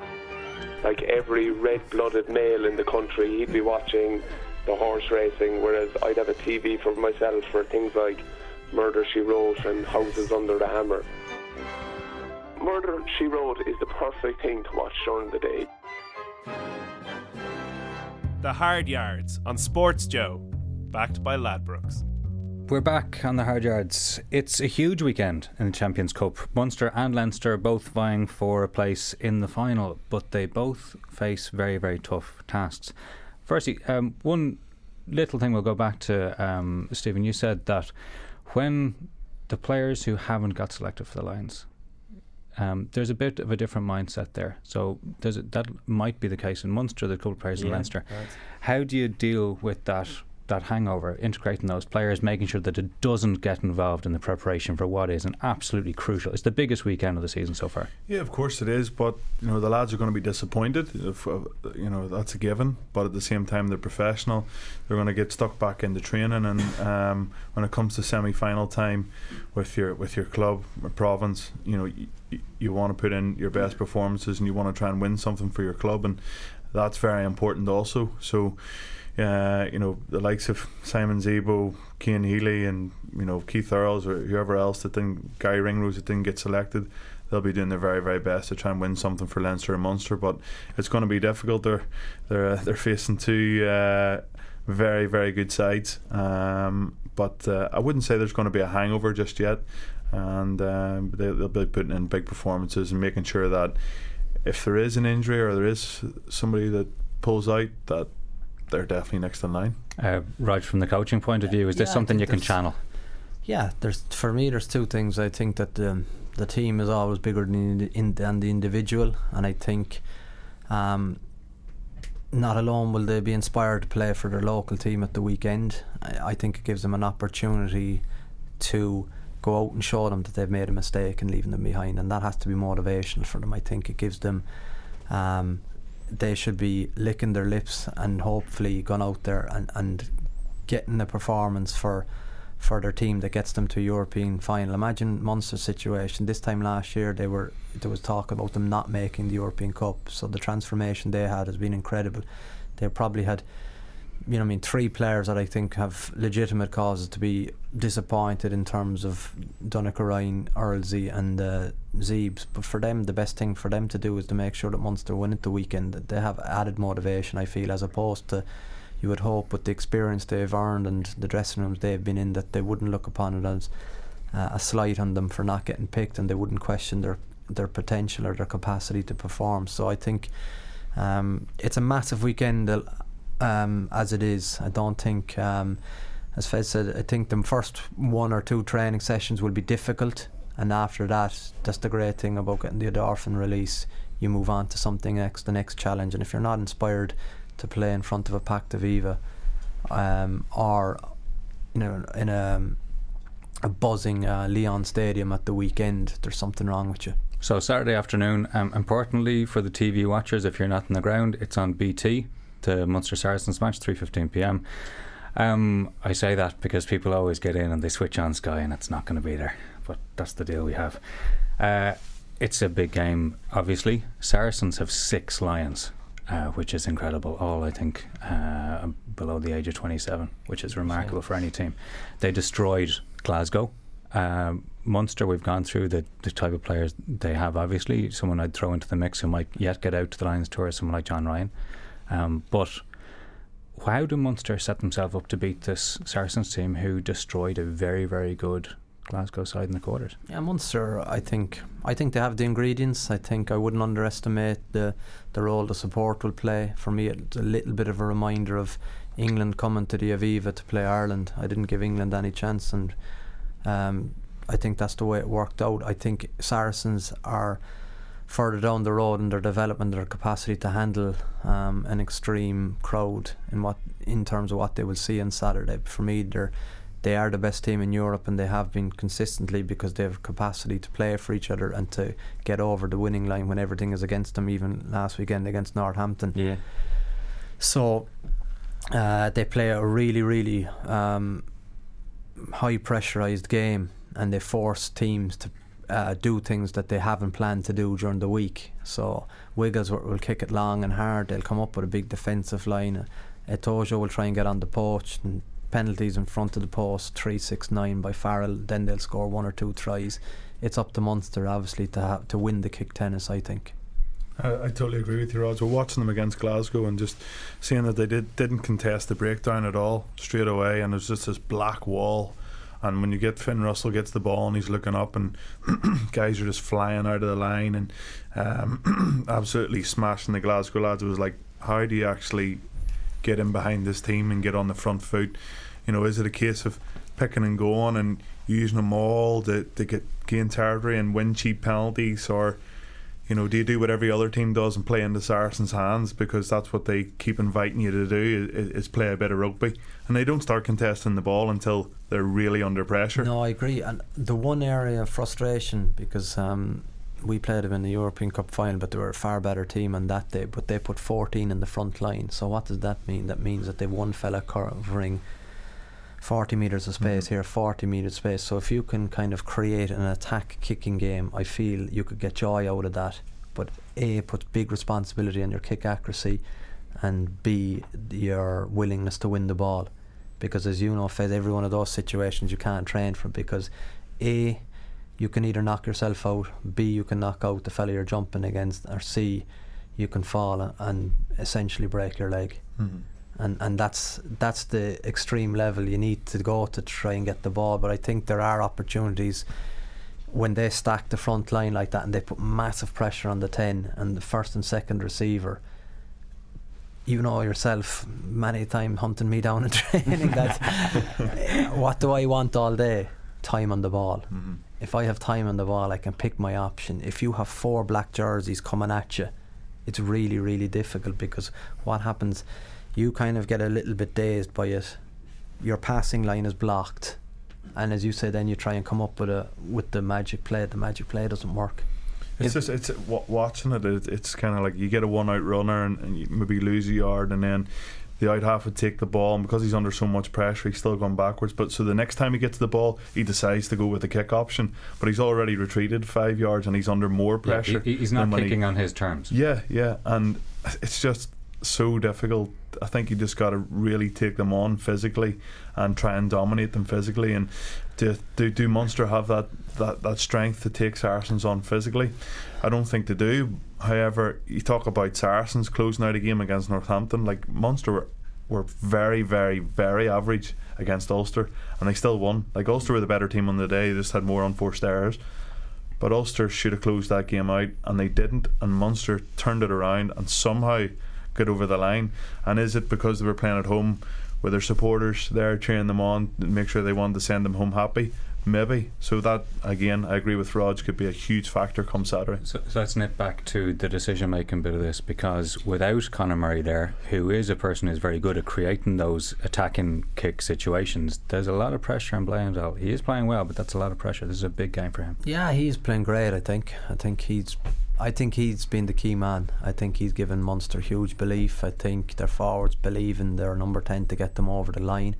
like every red-blooded male in the country, he'd be watching the horse racing, whereas I'd have a TV for myself for things like Murder She Wrote and Houses Under the Hammer. Murder She Wrote is the perfect thing to watch during the day. The Hard Yards on SportsJOE, backed by Ladbrokes. We're back on the hard yards. It's a huge weekend in the Champions Cup. Munster and Leinster both vying for a place in the final, but they both face very, very tough tasks. Firstly, um, one little thing we'll go back to, um, Stephen. You said that when the players who haven't got selected for the Lions, um, there's a bit of a different mindset there. So there's a, that might be the case in Munster. The couple of players in Leinster. How do you deal with that that hangover, integrating those players, making sure that it doesn't get involved in the preparation for what is an absolutely crucial. It's the biggest weekend of the season so far. Yeah, of course it is, but you know the lads are going to be disappointed. If, uh, you know that's a given, but at the same time they're professional. They're going to get stuck back into training, and um, when it comes to semi-final time with your with your club or province, you know you, you want to put in your best performances, and you want to try and win something for your club, and that's very important also. So. Uh, you know the likes of Simon Zebo, Cian Healy, and you know Keith Earls or whoever else that didn't Garry Ringrose that didn't get selected. They'll be doing their very very best to try and win something for Leinster and Munster, but it's going to be difficult. They're they're uh, they're facing two uh, very very good sides, um, but uh, I wouldn't say there's going to be a hangover just yet, and um, they, they'll be putting in big performances and making sure that if there is an injury or there is somebody that pulls out that they're definitely next in line. Uh, right from the coaching point of view, is this Yeah, I something you can channel? Yeah, there's for me there's two things. I think that the the team is always bigger than the, in, than the individual, and I think um, not alone will they be inspired to play for their local team at the weekend. I, I think it gives them an opportunity to go out and show them that they've made a mistake and leaving them behind, and that has to be motivational for them. I think it gives them. Um, they should be licking their lips and hopefully going out there and, and getting a performance for for their team that gets them to European final. Imagine Munster's situation. This time last year they were there was talk about them not making the European Cup. So the transformation they had has been incredible. They probably had you know, I mean, three players that I think have legitimate causes to be disappointed in terms of Donnacha Ryan, Earlsy, and uh, Zeebs. But for them, the best thing for them to do is to make sure that Munster win it the weekend. They have added motivation, I feel, as opposed to you would hope with the experience they've earned and the dressing rooms they've been in that they wouldn't look upon it as uh, a slight on them for not getting picked and they wouldn't question their their potential or their capacity to perform. So I think um, it's a massive weekend um, as it is. I don't think, um, as Fez said, I think the first one or two training sessions will be difficult, and after that, that's the great thing about getting the endorphin release. You move on to something next, the next challenge, and if you're not inspired to play in front of a packed Aviva, um, or you know, in a a buzzing uh, Leon Stadium at the weekend, there's something wrong with you. So Saturday afternoon, um, importantly for the TV watchers, if you're not in the ground, it's on BT. The Munster Saracens match, 3:15 p.m. Um, I say that because people always get in and they switch on Sky, and it's not going to be there. But that's the deal we have. Uh, it's a big game, obviously. Saracens have six Lions, uh, which is incredible. All I think uh, below the age of 27, which is remarkable for any team. They destroyed Glasgow. Um, Munster, we've gone through the, the type of players they have. Obviously, someone I'd throw into the mix who might yet get out to the Lions tour, is someone like John Ryan. Um, but how do Munster set themselves up to beat this Saracens team who destroyed a very, very good Glasgow side in the quarters? Yeah, Munster. I think I think they have the ingredients. I think I wouldn't underestimate the the role the support will play. For me, it's a little bit of a reminder of England coming to the Aviva to play Ireland. I didn't give England any chance, and um, I think that's the way it worked out. I think Saracens are further down the road in their development, their capacity to handle um, an extreme crowd in what in terms of what they will see on Saturday. For me, they're they are the best team in Europe and they have been consistently because they have capacity to play for each other and to get over the winning line when everything is against them. Even last weekend against Northampton. Yeah. So uh, they play a really, really um, high pressurized game and they force teams to uh, do things that they haven't planned to do during the week. So Wiggles will, will kick it long and hard. They'll come up with a big defensive line. Itoje will try and get on the post and penalties in front of the post, three, six, nine by Farrell. Then they'll score one or two tries. It's up to Munster, obviously, to have to win the kick tennis. I think. I, I totally agree with you, Rog. Watching them against Glasgow and just seeing that they did didn't contest the breakdown at all straight away, and there's just this black wall. And when you get Finn Russell gets the ball and he's looking up, and guys are just flying out of the line and um, absolutely smashing the Glasgow lads, it was like, how do you actually get in behind this team and get on the front foot? You know, is it a case of picking and going and using them all to, to get gain territory and win cheap penalties, or you know, do you do what every other team does and play into Saracens' hands because that's what they keep inviting you to do is, is play a bit of rugby, and they don't start contesting the ball until they're really under pressure. No, I agree. And the one area of frustration because um, we played them in the European Cup final, but they were a far better team on that day. But they put 14 in the front line. So what does that mean? That means that they've one fella covering 40 metres of space Mhm. here, 40 metres space. So if you can kind of create an attack kicking game, I feel you could get joy out of that. But A, puts big responsibility on your kick accuracy, and B, your willingness to win the ball. Because as you know, Fez, every one of those situations you can't train for because A, you can either knock yourself out, B, you can knock out the fella you're jumping against, or C, you can fall and essentially break your leg Mhm. And and that's that's the extreme level you need to go to try and get the ball. But I think there are opportunities when they stack the front line like that and they put massive pressure on the ten and the first and second receiver. You know yourself, many times hunting me down in training that what do I want all day? Time on the ball. Mhm. If I have time on the ball, I can pick my option. If you have four black jerseys coming at you, it's really, really difficult because what happens, you kind of get a little bit dazed by it. Your passing line is blocked, and as you say, then you try and come up with a with the magic play. The magic play doesn't work. It's just it's watching it. it it's kind of like you get a one out runner and, and you maybe lose a yard, and then the out half would take the ball, and because he's under so much pressure, he's still going backwards. But so the next time he gets the ball, he decides to go with the kick option, but he's already retreated five yards and he's under more Yeah, pressure. he- he's not than when he- kicking on his terms. Yeah, yeah, and it's just so difficult. I think you just got to really take them on physically and try and dominate them physically. And do do, do Munster have that, that, that strength to take Saracens on physically? I don't think they do. However, you talk about Saracens closing out a game against Northampton. Like Munster were, were very, very, very average against Ulster, and they still won. Like Ulster were the better team on the day. They just had more unforced errors. But Ulster should have closed that game out, and they didn't. And Munster turned it around and somehow got over the line. And is it because they were playing at home with their supporters there cheering them on, make sure they wanted to send them home happy? Maybe. So that again, I agree with Rog, could be a huge factor come Saturday. So, so let's nip back to the decision making bit of this because without Conor Murray there, who is a person who's very good at creating those attacking kick situations, there's a lot of pressure on Bleyendaal. He is playing well, but that's a lot of pressure. This is a big game for him. Yeah, he's playing great. I think. I think he's. I think he's been the key man. I think he's given Munster huge belief. I think their forwards believe in their number ten to get them over the line,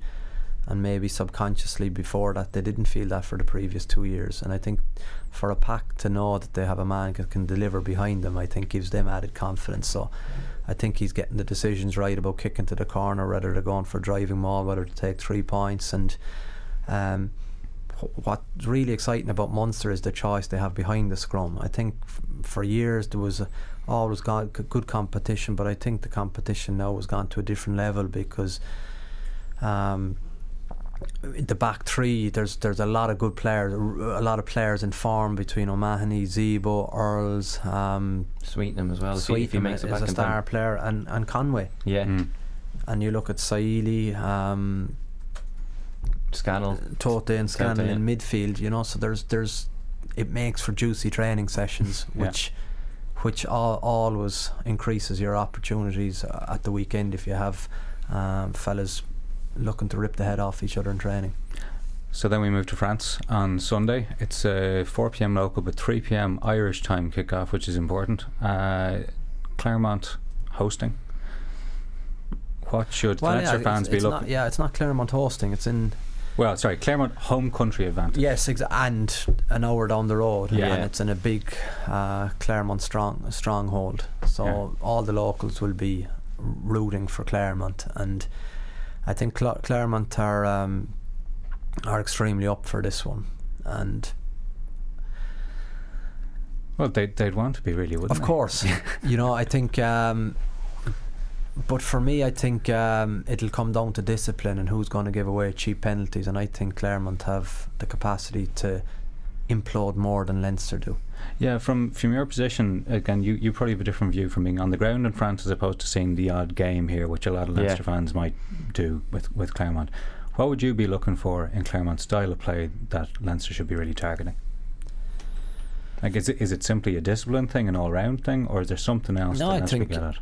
and maybe subconsciously before that they didn't feel that for the previous two years. And I think for a pack to know that they have a man that can deliver behind them, I think gives them added confidence. So. I think he's getting the decisions right about kicking to the corner, whether they're going for driving maul, whether to take three points, and um, what's really exciting about Munster is the choice they have behind the scrum. I think f- for years there was a, always got good competition, but I think the competition now has gone to a different level because um, the back three there's there's a lot of good players, a lot of players in form between O'Mahony, Zebo, Earls, um, Sweetnam as well. if he- if Sweetnam makes it is a star time. player, and, and Conway. Yeah, Mm. And you look at Saili, um, Scannell. Tote and Tote, Scanlon yeah. in midfield. You know, so there's there's it makes for juicy training sessions, Yeah. which which all, always increases your opportunities uh, at the weekend if you have um, fellas looking to rip the head off each other in training. So then we move to France on Sunday. It's uh, 4 p.m. local, but 3 p.m. Irish time kickoff, which is important. Uh, Clermont hosting. What should Leinster yeah, fans it's, be looking? Not, yeah, it's not Clermont hosting. It's in Well, sorry, Clermont home country advantage. yes, exa- and an hour down the road. Yeah. and it's in a big uh, Clermont strong stronghold. So Yeah. all the locals will be rooting for Clermont, and I think Cla- Clermont are um, are extremely up for this one. And Well, they'd, they'd want to be really, wouldn't of they? course, you know, I think. Um, but for me, I think um, it'll come down to discipline and who's going to give away cheap penalties. And I think Clermont have the capacity to implode more than Leinster do. Yeah, from from your position, again, you, you probably have a different view from being on the ground in France as opposed to seeing the odd game here, which a lot of Yeah. Leinster fans might do with, with Clermont. What would you be looking for in Clermont's style of play that Leinster should be really targeting? Like, is it, is it simply a discipline thing, an all round thing, or is there something else No, that I think- get at?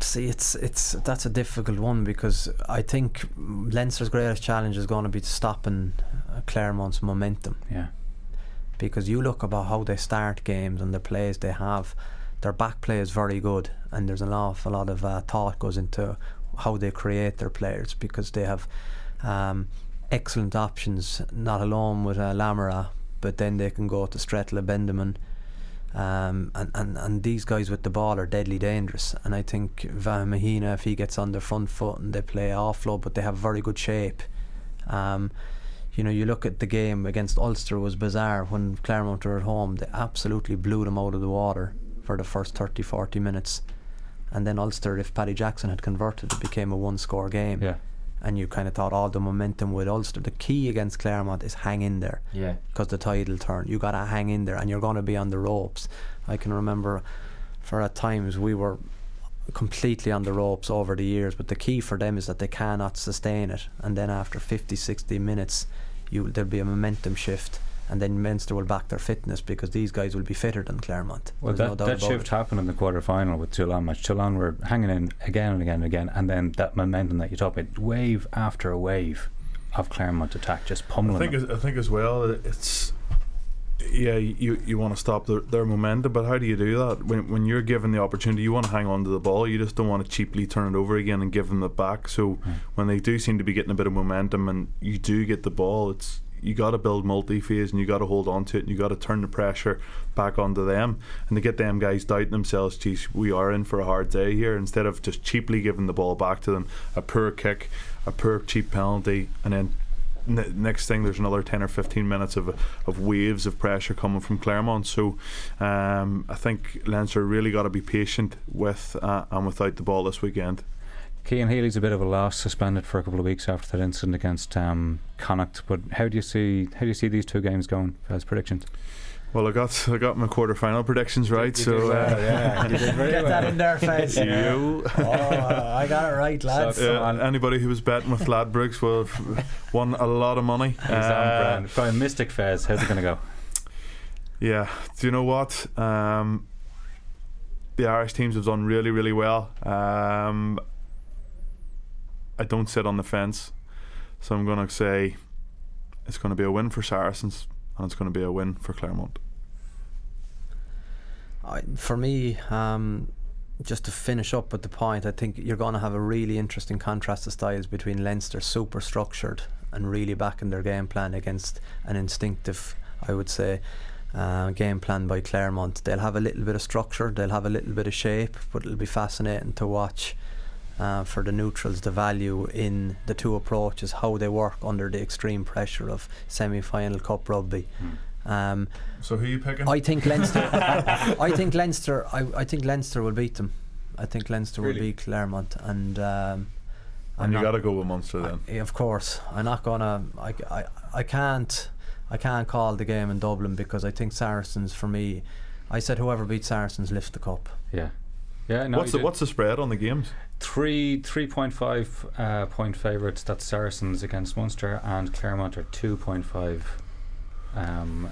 See, it's it's that's a difficult one because I think Leinster's greatest challenge is going to be stopping uh, Clermont's momentum. Yeah. Because you look about how they start games and the plays they have, their back play is very good, and there's an awful lot of uh, thought goes into how they create their players because they have um, excellent options, not alone with uh, Lamerat, but then they can go to Strettle Abendanon. Um, and, and, and these guys with the ball are deadly dangerous. And I think Van Mahina, if he gets on the front foot and they play offload, but they have very good shape. Um, you know, you look at the game against Ulster was bizarre when Clermont were at home. They absolutely blew them out of the water for the first 30, 40 minutes. And then Ulster, if Paddy Jackson had converted, it became a one score game. Yeah. And you kind of thought all the momentum with Ulster. The key against Clermont is hang in there Yeah. because the tide will turn. You got to hang in there, and you're going to be on the ropes. I can remember, for at times we were completely on the ropes over the years. But the key for them is that they cannot sustain it, and then after 50, 60 minutes, you there'll be a momentum shift. And then Munster will back their fitness because these guys will be fitter than Clermont. Well, There's that, no that shift it. happened in the quarter final with Toulon match. Toulon were hanging in again and again and again, and then that momentum that you talk about, wave after wave of Clermont attack, just I pummeling think them. as- I think as well it's yeah you you want to stop their, their momentum but how do you do that? When when you're given the opportunity you want to hang on to the ball you just don't want to cheaply turn it over again and give them the back. So Hmm. when they do seem to be getting a bit of momentum and you do get the ball it's you got to build multi-phase and you got to hold on to it and you got to turn the pressure back onto them. And to get them guys doubting themselves geez we are in for a hard day here. Instead of just cheaply giving the ball back to them a poor kick a poor cheap penalty and then ne- next thing there's another 10 or 15 minutes of of waves of pressure coming from Clermont so um, I think Leinster really got to be patient with uh, and without the ball this weekend Cian Healy's a bit of a loss, suspended for a couple of weeks after that incident against um, Connacht. But how do you see how do you see these two games going as predictions? Well I got I got my quarter final predictions right You so did well, uh, yeah, you did very Get well. that in there, Fez. you oh, I got it right, lads. So- Uh, anybody who was betting with Ladbrokes will have won a lot of money. He's on Uh, brand. Brian Mystic Fez, how's it going to go? Yeah, do you know what? Um, the Irish teams have done really, really well. Um, I don't sit on the fence, so I'm going to say it's going to be a win for Saracens and it's going to be a win for Clermont. I, for me, um, just to finish up with the point, I think you're going to have a really interesting contrast of styles between Leinster, super structured and really backing their game plan against an instinctive, I would say, uh, game plan by Claremont. They'll have a little bit of structure, they'll have a little bit of shape, but it'll be fascinating to watch uh, for the neutrals the value in the two approaches, how they work under the extreme pressure of semi-final cup rugby. Um, So who are you picking? I think Leinster. I think Leinster. I, I think Leinster will beat them. I think Leinster will beat Clermont, and um, I'm and you not- got to go with Munster then. I- of course, I'm not gonna. I, I, I can't. I can't call the game in Dublin because I think Saracens. For me, I said whoever beats Saracens lifts the cup. Yeah. Yeah, no, what's the did. what's the spread on the games? Three three point five uh, point favourites. That's Saracens against Munster, and Clermont are two point five um,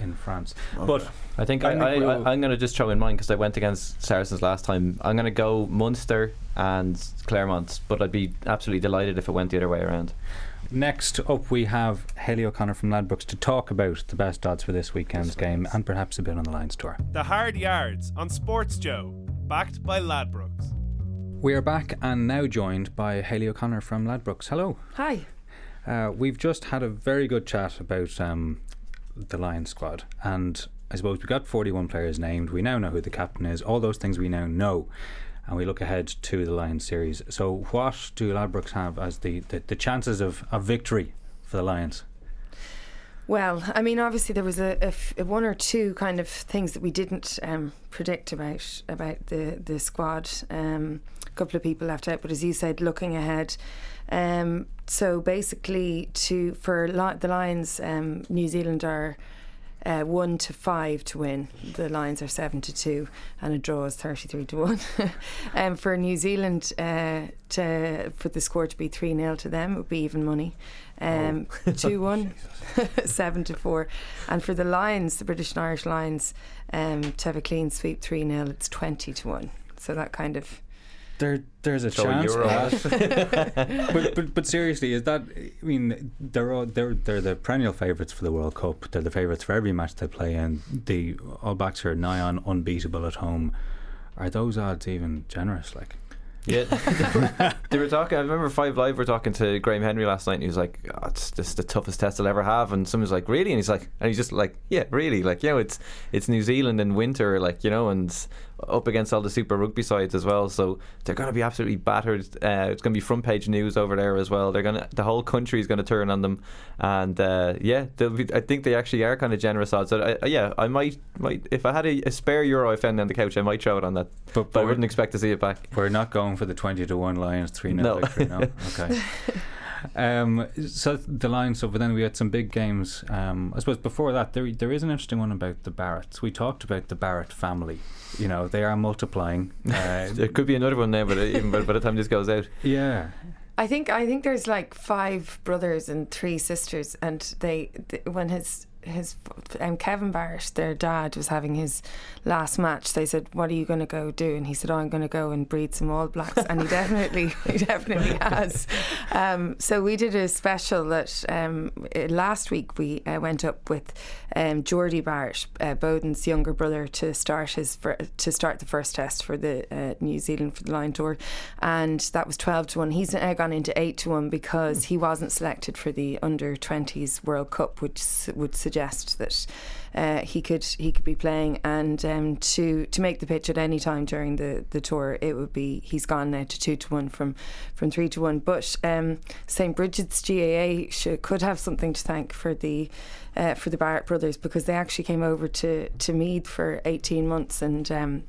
in France. But I think I I, think I, we'll- I, I'm going to just throw in mine because I went against Saracens last time. I'm going to go Munster and Clermont, but I'd be absolutely delighted if it went the other way around. next up, we have Hayley O'Connor from Ladbrokes to talk about the best odds for this weekend's game and perhaps a bit on the Lions tour. The Hard Yards on SportsJOE, backed by Ladbrokes. We are back and now joined by Hayley O'Connor from Ladbrokes. Hello. Hi. Uh, we've just had a very good chat about um, the Lions squad, and I suppose we got 41 players named. We now know who the captain is. All those things we now know, and we look ahead to the Lions series. So, what do Ladbrokes have as the, the, the chances of, of victory for the Lions? Well, I mean, obviously there was a, a f- a one or two kind of things that we didn't um, predict about about the the squad. Um, a couple of people left out, but as you said, looking ahead. Um, so basically, to for li- the Lions, um, New Zealand are. Uh, one to five to win. The Lions are seven to two, and a draw is thirty-three to one. um, for New Zealand, uh, to for the score to be three 0 to them, it would be even money. Um, two one, seven to four, and for the Lions, the British and Irish Lions, um, to have a clean sweep three 0 it's twenty to one. So that kind of There, there's a Throw chance. euro for at that. but, but but seriously, is that? I mean, they're all, they're they're the perennial favourites for the World Cup. They're the favourites for every match they play and The All Blacks are nigh on unbeatable at home. Are those odds even generous? Like, Yeah, they were talking. I remember Five Live were talking to Graham Henry last night, and he was like, oh, "It's is the toughest test I'll ever have." And someone was like, "Really?" And he's like, and he's just like, "Yeah, really." Like, you know, it's it's New Zealand in winter, like you know, and up against all the Super Rugby sides as well. So they're going to be absolutely battered. Uh, it's going to be front page news over there as well. They're going to the whole country is going to turn on them, and uh, yeah, they'll be, I think they actually are kind of generous odds. So I, yeah, I might might if I had a, a spare euro I found on the couch, I might throw it on that, but, but I wouldn't expect to see it back. We're not going for the twenty to one Lions three 0 No. victory. No, okay. Um, so the Lions. So, but then we had some big games. Um, I suppose before that, there there is an interesting one about the Barretts. We talked about the Barrett family. You know, they are multiplying. Uh, There could be another one now, but uh, even by, by the time this goes out, yeah, I think I think there's like five brothers and three sisters, and they th- when his his um, Kevin Barrett, their dad, was having his last match. They said, "What are you going to go do?" And he said, "Oh, I'm going to go and breed some All Blacks," and he definitely he definitely has. Um, so we did a special that um, uh, last week we uh, went up with um, Jordie Barrett, uh, Beauden's younger brother, to start his fir- to start the first test for the uh, New Zealand for the Lion Tour, and that was twelve to one. He's now gone into eight to one because he wasn't selected for the under twenties World Cup, which would suggest that uh, he could he could be playing. And um, to to make the pitch at any time during the, the tour it would be he's gone now to two to one from from three to one. But um, St Bridget's GAA should, could have something to thank for the uh, for the Barrett brothers because they actually came over to to Meath for 18 months and um,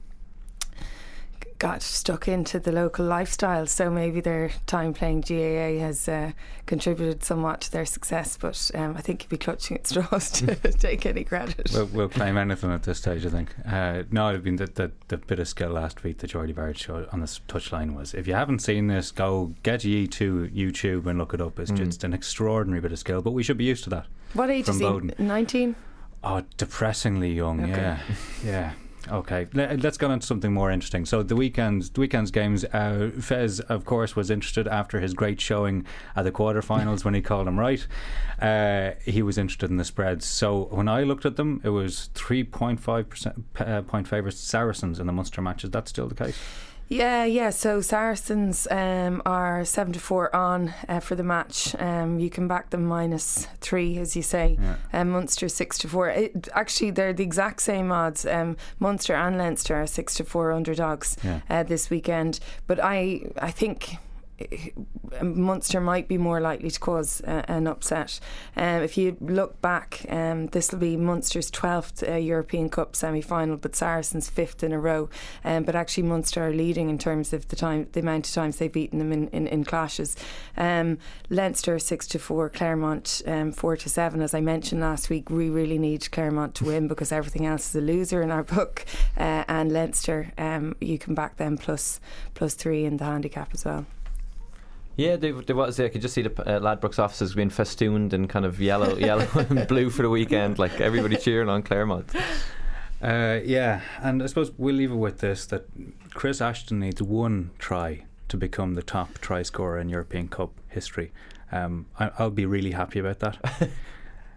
got stuck into the local lifestyle. So maybe their time playing GAA has uh, contributed somewhat to their success. But um, I think he'd be clutching at straws to take any credit. we'll, we'll claim anything at this stage. I think. Uh, no, I mean the, the the bit of skill last week that Jordie Barrett showed on the touchline was. If you haven't seen this, go get ye to YouTube and look it up. It's Mm. just an extraordinary bit of skill. But we should be used to that. what age from is he? Beauden. 19? Oh, depressingly young. Okay. Yeah, yeah. Okay, Let, us get on to something more interesting. So the weekends, the weekend's games. Uh, Fez, of course, was interested after his great showing at the quarterfinals when he called him right. Uh, he was interested in the spreads. So when I looked at them, it was three point five percent uh, point favourites Saracens in the Munster matches. That's still the case? Yeah, yeah. So Saracens um, are seven to four on uh, for the match. Um, you can back them minus three, as you say. Yeah. Um, Munster six to four. It, actually, they're the exact same odds. Um, Munster and Leinster are six to four underdogs Yeah. uh, this weekend. But I, I think. Munster might be more likely to cause uh, an upset. Um, if you look back, um, this will be Munster's 12th uh, European Cup semi final, but Saracens' fifth in a row. Um, but actually, Munster are leading in terms of the time, the amount of times they've beaten them in, in, in clashes. Um, Leinster 6 to 4, Clermont um, 4 to 7. As I mentioned last week, we really need Clermont to win because everything else is a loser in our book. Uh, and Leinster, um, you can back them plus, plus 3 in the handicap as well. Yeah, there, there was. I could just see the uh, Ladbrokes offices being festooned in kind of yellow, yellow and blue for the weekend. Like everybody cheering on Clermont. Uh, yeah, and I suppose we'll leave it with this that Chris Ashton needs one try to become the top try scorer in European Cup history. Um, I, I'll be really happy about that.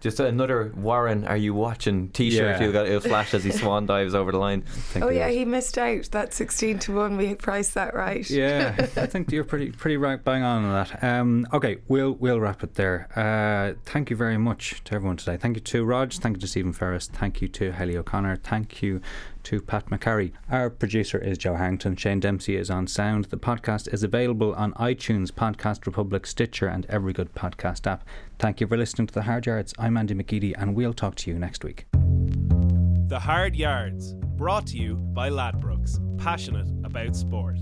Just another Warren, are you watching T-shirt? Yeah. He'll, got, he'll flash as he swan dives over the line. Think Oh, yeah, is. he missed out. That 16 to 1, we priced that right. Yeah, I think you're pretty pretty right bang on on that. Um, okay, we'll we'll wrap it there. Uh, thank you very much to everyone today. Thank you to Rog. Thank you to Stephen Ferris. Thank you to Hayley O'Connor. Thank you to Pat McCarry. Our producer is Joe Harrington. Shane Dempsey is on sound. The podcast is available on iTunes, Podcast Republic, Stitcher, and every good podcast app. Thank you for listening to the Hard Yards. I'm Andy McGeady, and we'll talk to you next week. The Hard Yards, brought to you by Ladbrokes, passionate about sport.